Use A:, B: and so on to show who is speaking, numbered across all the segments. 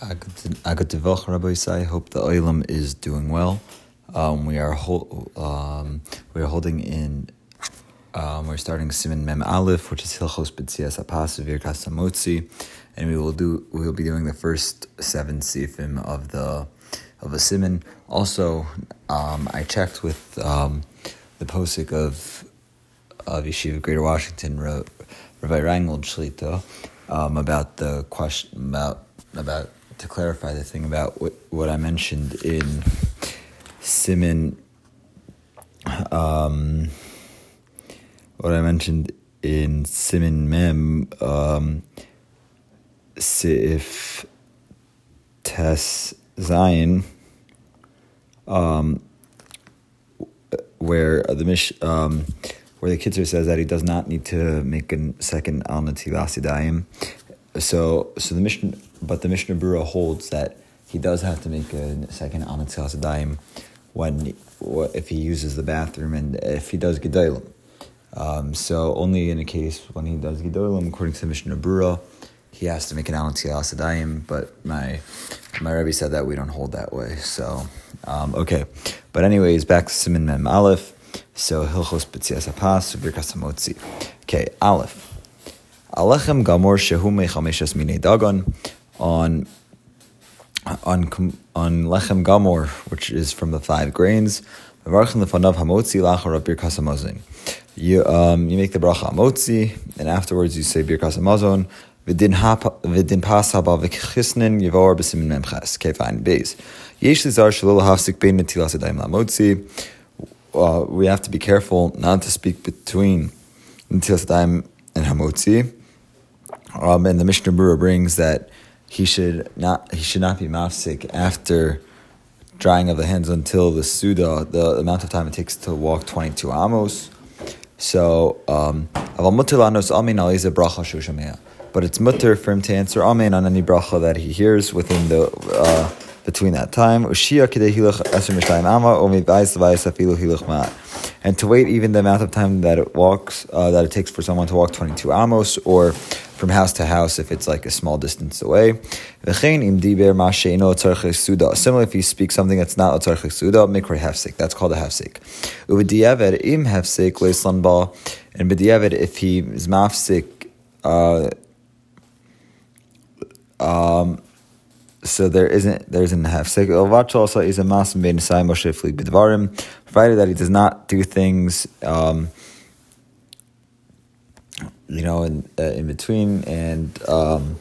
A: Agativach Rabbi Isai. Hope the Olam is doing well. Um, we are hol- um, we are holding in. Um, we're starting Siman Mem Aleph, which is Hilchos B'tzias Apas Virkas and we will do we will be doing the first seven sifim of the of a Siman. Also, um, I checked with um, the posik of of Yeshiva Greater Washington, Rabbi Reingold um, about the question about about to clarify the thing about what, what I mentioned in Siman, um, what I mentioned in Siman Mem, um, Sif Tes Zion, um, where the mish, um, where the Kitzur says that he does not need to make a second al natilasidayim. So, so the mission but the Mishnah Berurah holds that he does have to make a second Amatzilas Daim when if he uses the bathroom and if he does Gedolim. Um, so only in a case when he does Gedolim, according to the Mishnah Berurah, he has to make an Amatzilas Daim, but my my Rebbe said that we don't hold that way. So, um, okay. But anyways, back to Siman Mem Aleph. So, Hilchos B'tzias Apas, Birkas Hamotzi. Okay, Aleph. Alechem Gamor Shehu Mechameshes Mine Dagon on on on lechem gamor, which is from the five grains. You um, you make the bracha hamotzi, and afterwards you say birkas hamazon. V'din pas haba yivor b'simin memches. Base. Yesh lizar bein netilas adayim lamotzi. We have to be careful not to speak between netilas adayim and hamotzi. Um, and the Mishnah Berurah brings that he should not he should not be mafsik after drying of the hands until the suda, the amount of time it takes to walk 22 amos. So, um, but it's mutter for him to answer amen on any bracha that he hears within the uh, between that time. And to wait even the amount of time that it walks, uh, that it takes for someone to walk 22 amos, or from house to house if it's like a small distance away. Similarly, if you speak something that's not otzarchik suda, mikra hefsik. That's called a hefsik. Uvediavad im hefsik leislan ba, and bediavad if he is mafsik. Uh, um, so there isn't there isn't a hefsek. Also is a moshe flig provided that he does not do things. Um, you know, in uh, in between and um,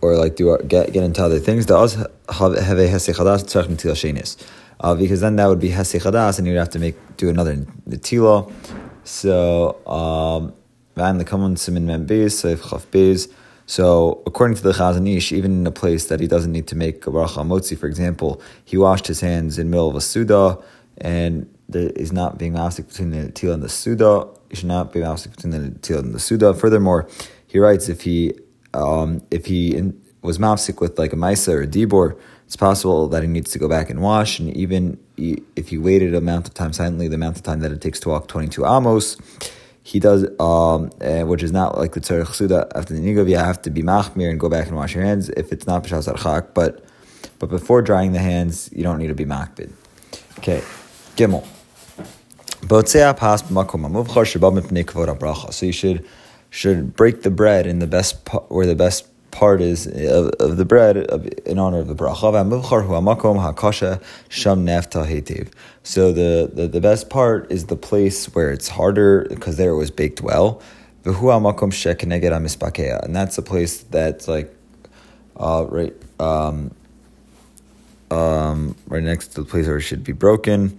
A: or like do get get into other things. Have a uh, because then that would be hesechadas, and you'd have to make do another netila. So um, van the common simin mem beis seif chaf. So, according to the Chazon Ish, even in a place that he doesn't need to make a motzi, for example, he washed his hands in middle of a suda, and there is not being mafsik between the tila and the suda. He should not be mafsik between the tila and the suda. Furthermore, he writes if he um, if he in, was mafsik with like a maisa or a dibor, it's possible that he needs to go back and wash. And even if he waited a amount of time silently, the amount of time that it takes to walk 22 amos, he does, um, uh, which is not like the tzarech suda after the nigav. You have to be machmir and go back and wash your hands if it's not archak. But but before drying the hands, you don't need to be machbid. Okay, gimel. So you should should break the bread in the best where the best part is of, of the bread of, in honor of the bracha. So the, the, the best part is the place where it's harder because there it was baked well. And that's a place that's like uh, right um, um, right next to the place where it should be broken.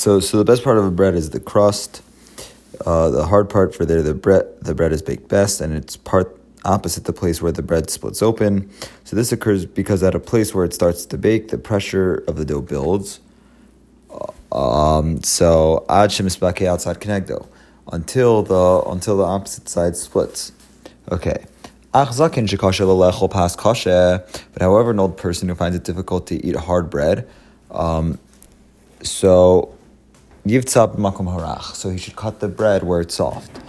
A: So, so the best part of a bread is the crust. Uh, the hard part for there, the bread, the bread is baked best, and it's part opposite the place where the bread splits open. So this occurs because at a place where it starts to bake, the pressure of the dough builds. Um, so ad shemisbake outside connecto until the until the opposite side splits. Okay. But however, an old person who finds it difficult to eat hard bread, um, so yivtzab makom harach. So he should cut the bread where it's soft.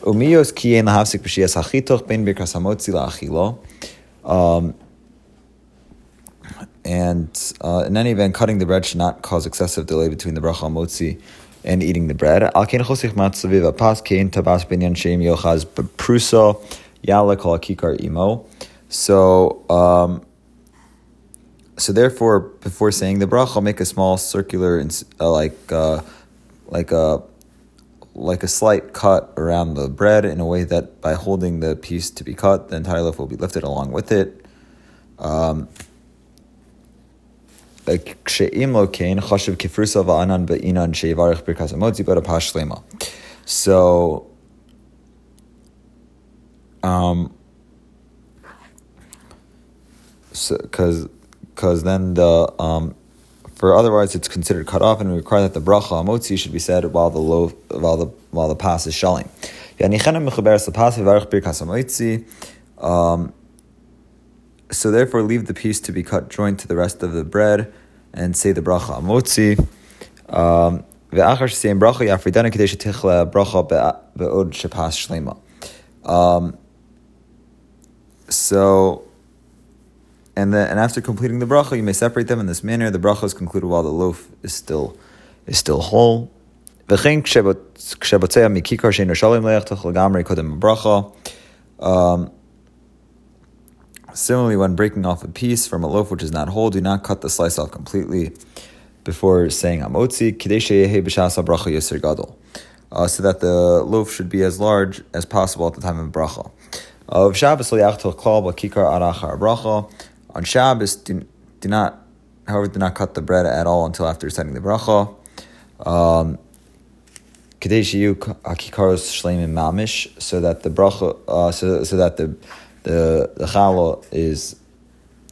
A: Umiyos kiyen lahavsik b'shiyas hachitoch ben birkas hamotzi la'achilo. Um, and uh, in any event, cutting the bread should not cause excessive delay between the bracha motzi and eating the bread. Al ken chosich matzaviv apas kein tabas binyan shem yochaz bepruso yala kol kikar imo. So, um, so therefore, before saying the bracha, make a small circular, uh, like uh, like a like a slight cut around the bread in a way that by holding the piece to be cut, the entire loaf will be lifted along with it. Um, so, um, because so, because then the um, for otherwise it's considered cut off, and we require that the bracha amotzi should be said while the loaf while the while the pas is shelling. Um, so therefore, leave the piece to be cut joint to the rest of the bread, and say the bracha amotzi. Um, um, so, and then and after completing the bracha, you may separate them in this manner. The bracha is concluded while the loaf is still is still whole. Um, Similarly, when breaking off a piece from a loaf which is not whole, do not cut the slice off completely before saying amotzi, uh, so that the loaf should be as large as possible at the time of bracha. Of Shabbos On Shabbos, do, do not, however, do not cut the bread at all until after setting the bracha. Um, mamish, so that the bracha, uh, so, so that the the the challah is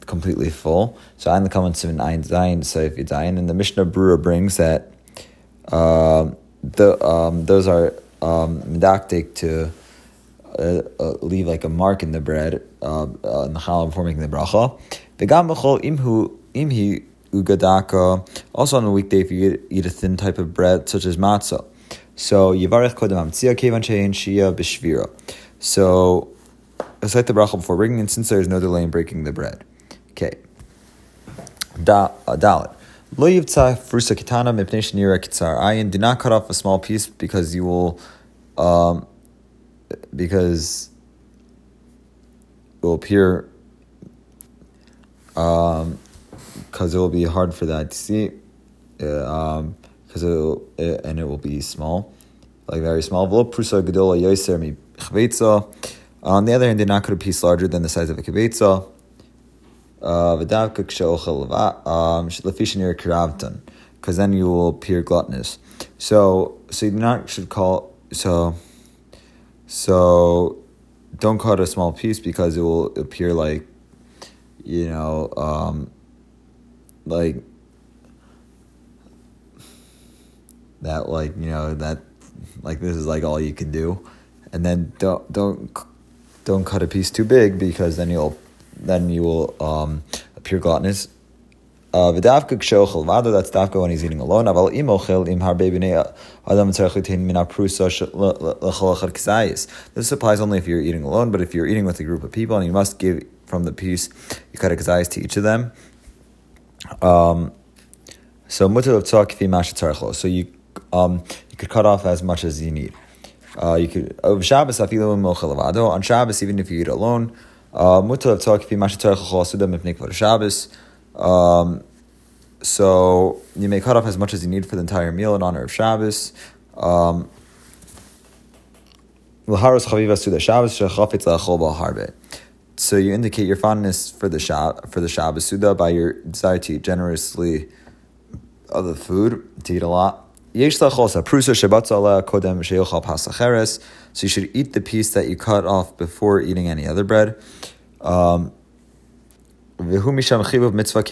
A: completely full. So I'm the comments of ein zayin seif zayin, and the Mishnah Berurah brings that uh, the um, those are um, medactic to uh, uh, leave like a mark in the bread uh, uh in the challah before making the bracha. V'gam b'chol imhu imhi ugadaka. Also on a weekday, if you eat, a thin type of bread such as matzah. So yivarech kodem amtzia kevan shein shia b'shvira. So recite the bracha before bringing, and since there is no delay in breaking the bread. Okay. Da, uh, Dalit. Lo yivtza frusa kitana mipnei shenira kitzar ayin. Do not cut off a small piece because you will, um, because it will appear, um, because it will be hard for that to see, uh, um, because it, will, it, and it will be small, like very small. On the other hand, did not cut a piece larger than the size of a kibitza. Uh, um, because then you will appear gluttonous. So, so you not should call so. So, don't cut a small piece because it will appear like, you know, um, like that, like you know that, like this is like all you can do, and then don't don't don't cut a piece too big because then you'll then you will um, appear gluttonous. Uh, V'davka kshochel vado. That's davka when he's eating alone. Aval imochel im harbe b'nei adam tzarech litain min aprusa l'cholachar ksayis. This applies only if you're eating alone, but if you're eating with a group of people and you must give from the piece, you cut a ksayis to each of them. Um, so mutar of tzak So you um, you could cut off as much as you need. Uh, you could of Shabbos afilu mochalavado on Shabbos even if you eat alone. Uh, Mutar talk if you mashitar chachol mipnik for Shabbos. Um, so you may cut off as much as you need for the entire meal in honor of Shabbos. Um, so you indicate your fondness for the Shab, for the Shabbos Suda by your desire to eat generously of the food to eat a lot. So you should eat the piece that you cut off before eating any other bread. Um, mitzvah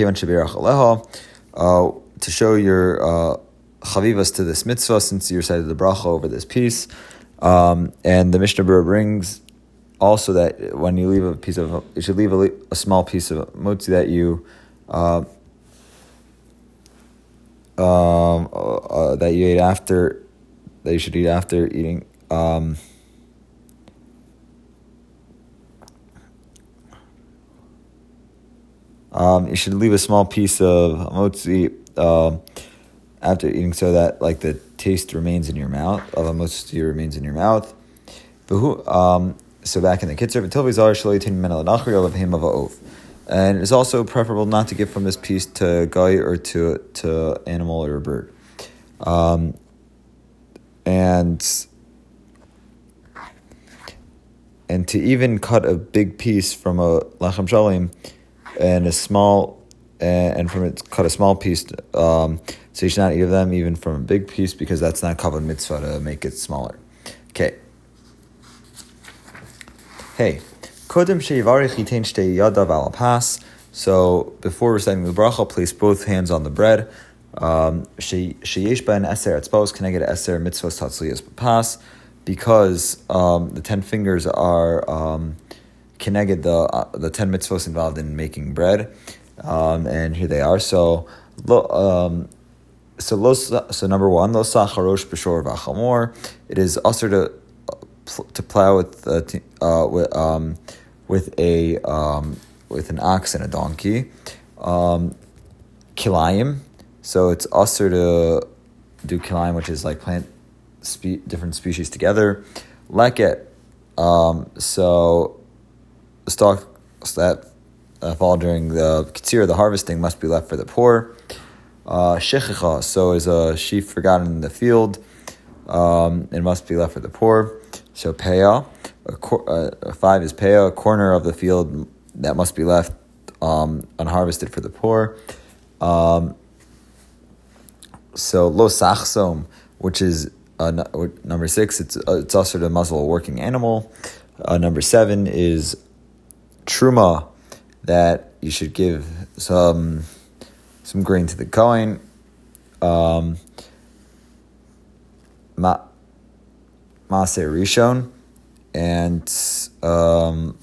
A: uh, to show your uh, chavivas to this mitzvah since you recited the bracha over this piece. Um, and the Mishnah Berurah brings also that when you leave a piece of, you should leave a, a small piece of motzi that you uh, um, uh, uh, that you ate after that you should eat after eating. Um, um, you should leave a small piece of motzi uh, after eating so that like the taste remains in your mouth of a remains in your mouth. Um, so back in the kitzur, and it's also preferable not to give from this piece to guy or to to animal or a bird. Um, and and to even cut a big piece from a lachem shalim and a small and from it cut a small piece. Um, so you should not eat of them even from a big piece because that's not covered mitzvah to make it smaller. Okay. Hey. So before reciting the bracha, place both hands on the bread. Um, sheyesh ben eser get eser mitzvos tatzliyas pas because um, the ten fingers are um, connected the uh, the ten mitzvos involved in making bread, um, and here they are. So. Um, so so number one, lo sacharosh b'shor v'achamor. It is usher to to plow with uh, uh, with um, with a um, with an ox and a donkey. Um, kilayim, so it's also to do kilayim, which is like plant spe- different species together. Leket, um, so stalks that uh, fall during the katsir, the harvesting, must be left for the poor. Uh, shechicha, so is a sheep forgotten in the field, um, it must be left for the poor. So peah, a, uh, five is peah, a corner of the field that must be left um, unharvested for the poor. Um, so lo sachsom, which is uh, number six, it's uh, it's also the muzzle a working animal. Uh, number seven is truma, that you should give some some grain to the coin. Um, ma, Maser Rishon, and um,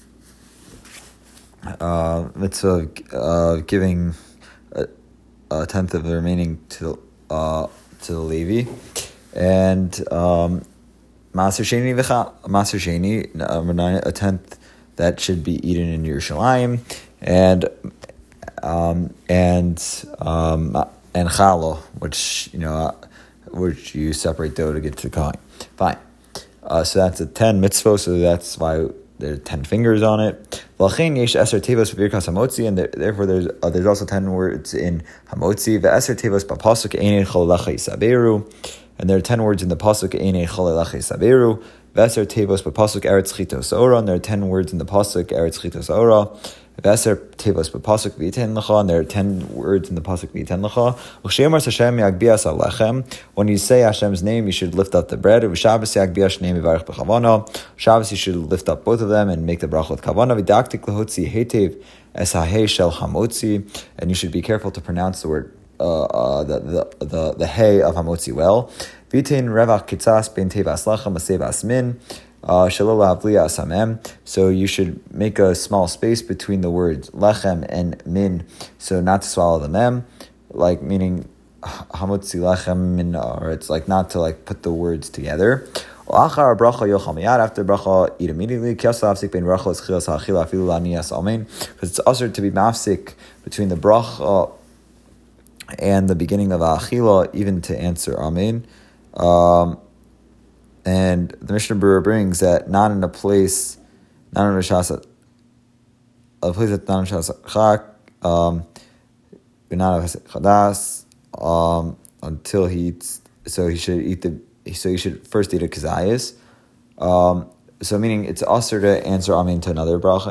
A: uh, mitzvah uh, giving a, a, tenth of the remaining to uh, to the Levi, and um, Maser Sheni Maser Sheni nine a tenth that should be eaten in Yerushalayim, and um, and um, and challah, which you know, which you separate dough to get to the coin. Fine. Uh, so that's a 10 mitzvah, so that's why there are 10 fingers on it. And there, therefore, there's uh, there's also 10 words in Hamotzi. And there are 10 words in the Pasuk, Veser tevos b'pasuk eretz chitos ora, and there are ten words in the pasuk eretz chitos ora. Veser tevos b'pasuk v'yiten lecha, and there are ten words in the pasuk v'yiten lecha. U'shemar Hashem yagbias alechem. When you say Hashem's name, you should lift up the bread. U'shabbos yagbias name yivarech b'chavana. Shabbos you should lift up both of them and make the bracha with kavana. V'daktik lehotzi hetev es shel hamotzi, and you should be careful to pronounce the word uh, uh, the, the the the hay of hamotzi well. Vitin revach kitzas. Uh, so you should make a small space between the words lechem and min, so not to swallow the mem, like meaning hamutzi lechem min, or it's like not to like put the words together. After bracha, eat immediately. Because it's also to be mafsik between the bracha and the beginning of achila, even to answer amen. Um, and the Mishnah Berurah brings that not in a place, not in a shasa, a place that's not in shasa chak, um, not a chadas, um, until he eats. So he should eat the. So he should first eat a kazayas. Um, so meaning it's also to answer amen to another bracha.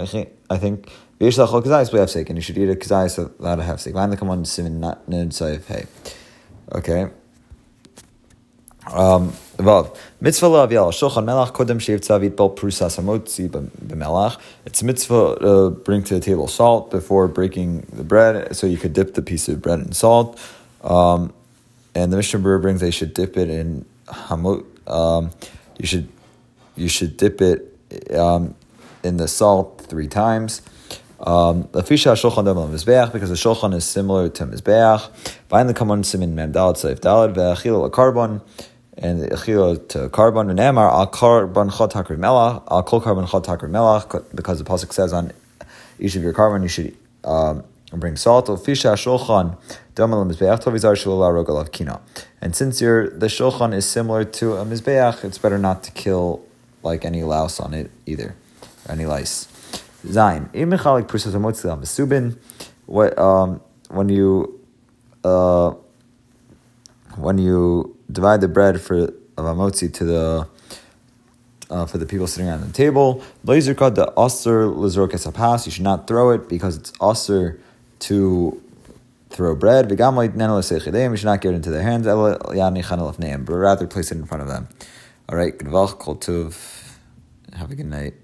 A: I think. We have sake, and you should eat a kazayas without a hefsek. V'an the come on simin not nid hey. Okay. Um, mitzvah la'aviel shulchan melach kodem sheiv tzavit bel prusas hamotzi b'melach. It's mitzvah to uh, bring to the table salt before breaking the bread, so you could dip the piece of bread in salt. Um, and the Mishnah Berurah brings they should dip it in hamot. Um, you should you should dip it um, in the salt three times. Um, because the shulchan is similar to mizbeach. Find the common simin mem dalad seif dalad ve'achil korban and achila to korban and emar al korban chot melach al kol korban chot melach because the pasuk says on each of your korban you should um, bring salt. And since your the shulchan is similar to a mizbeach, it's better not to kill like any louse on it either, or any lice. Zain. Imichalik prusas amotzil mesubin. What um when you uh when you divide the bread for of amotzi to the uh, for the people sitting around the table, laser cut the aser lizrok esapas. You should not throw it because it's aser to throw bread. You should not give it into their hands, but rather place it in front of them. All right, good. Have a good night.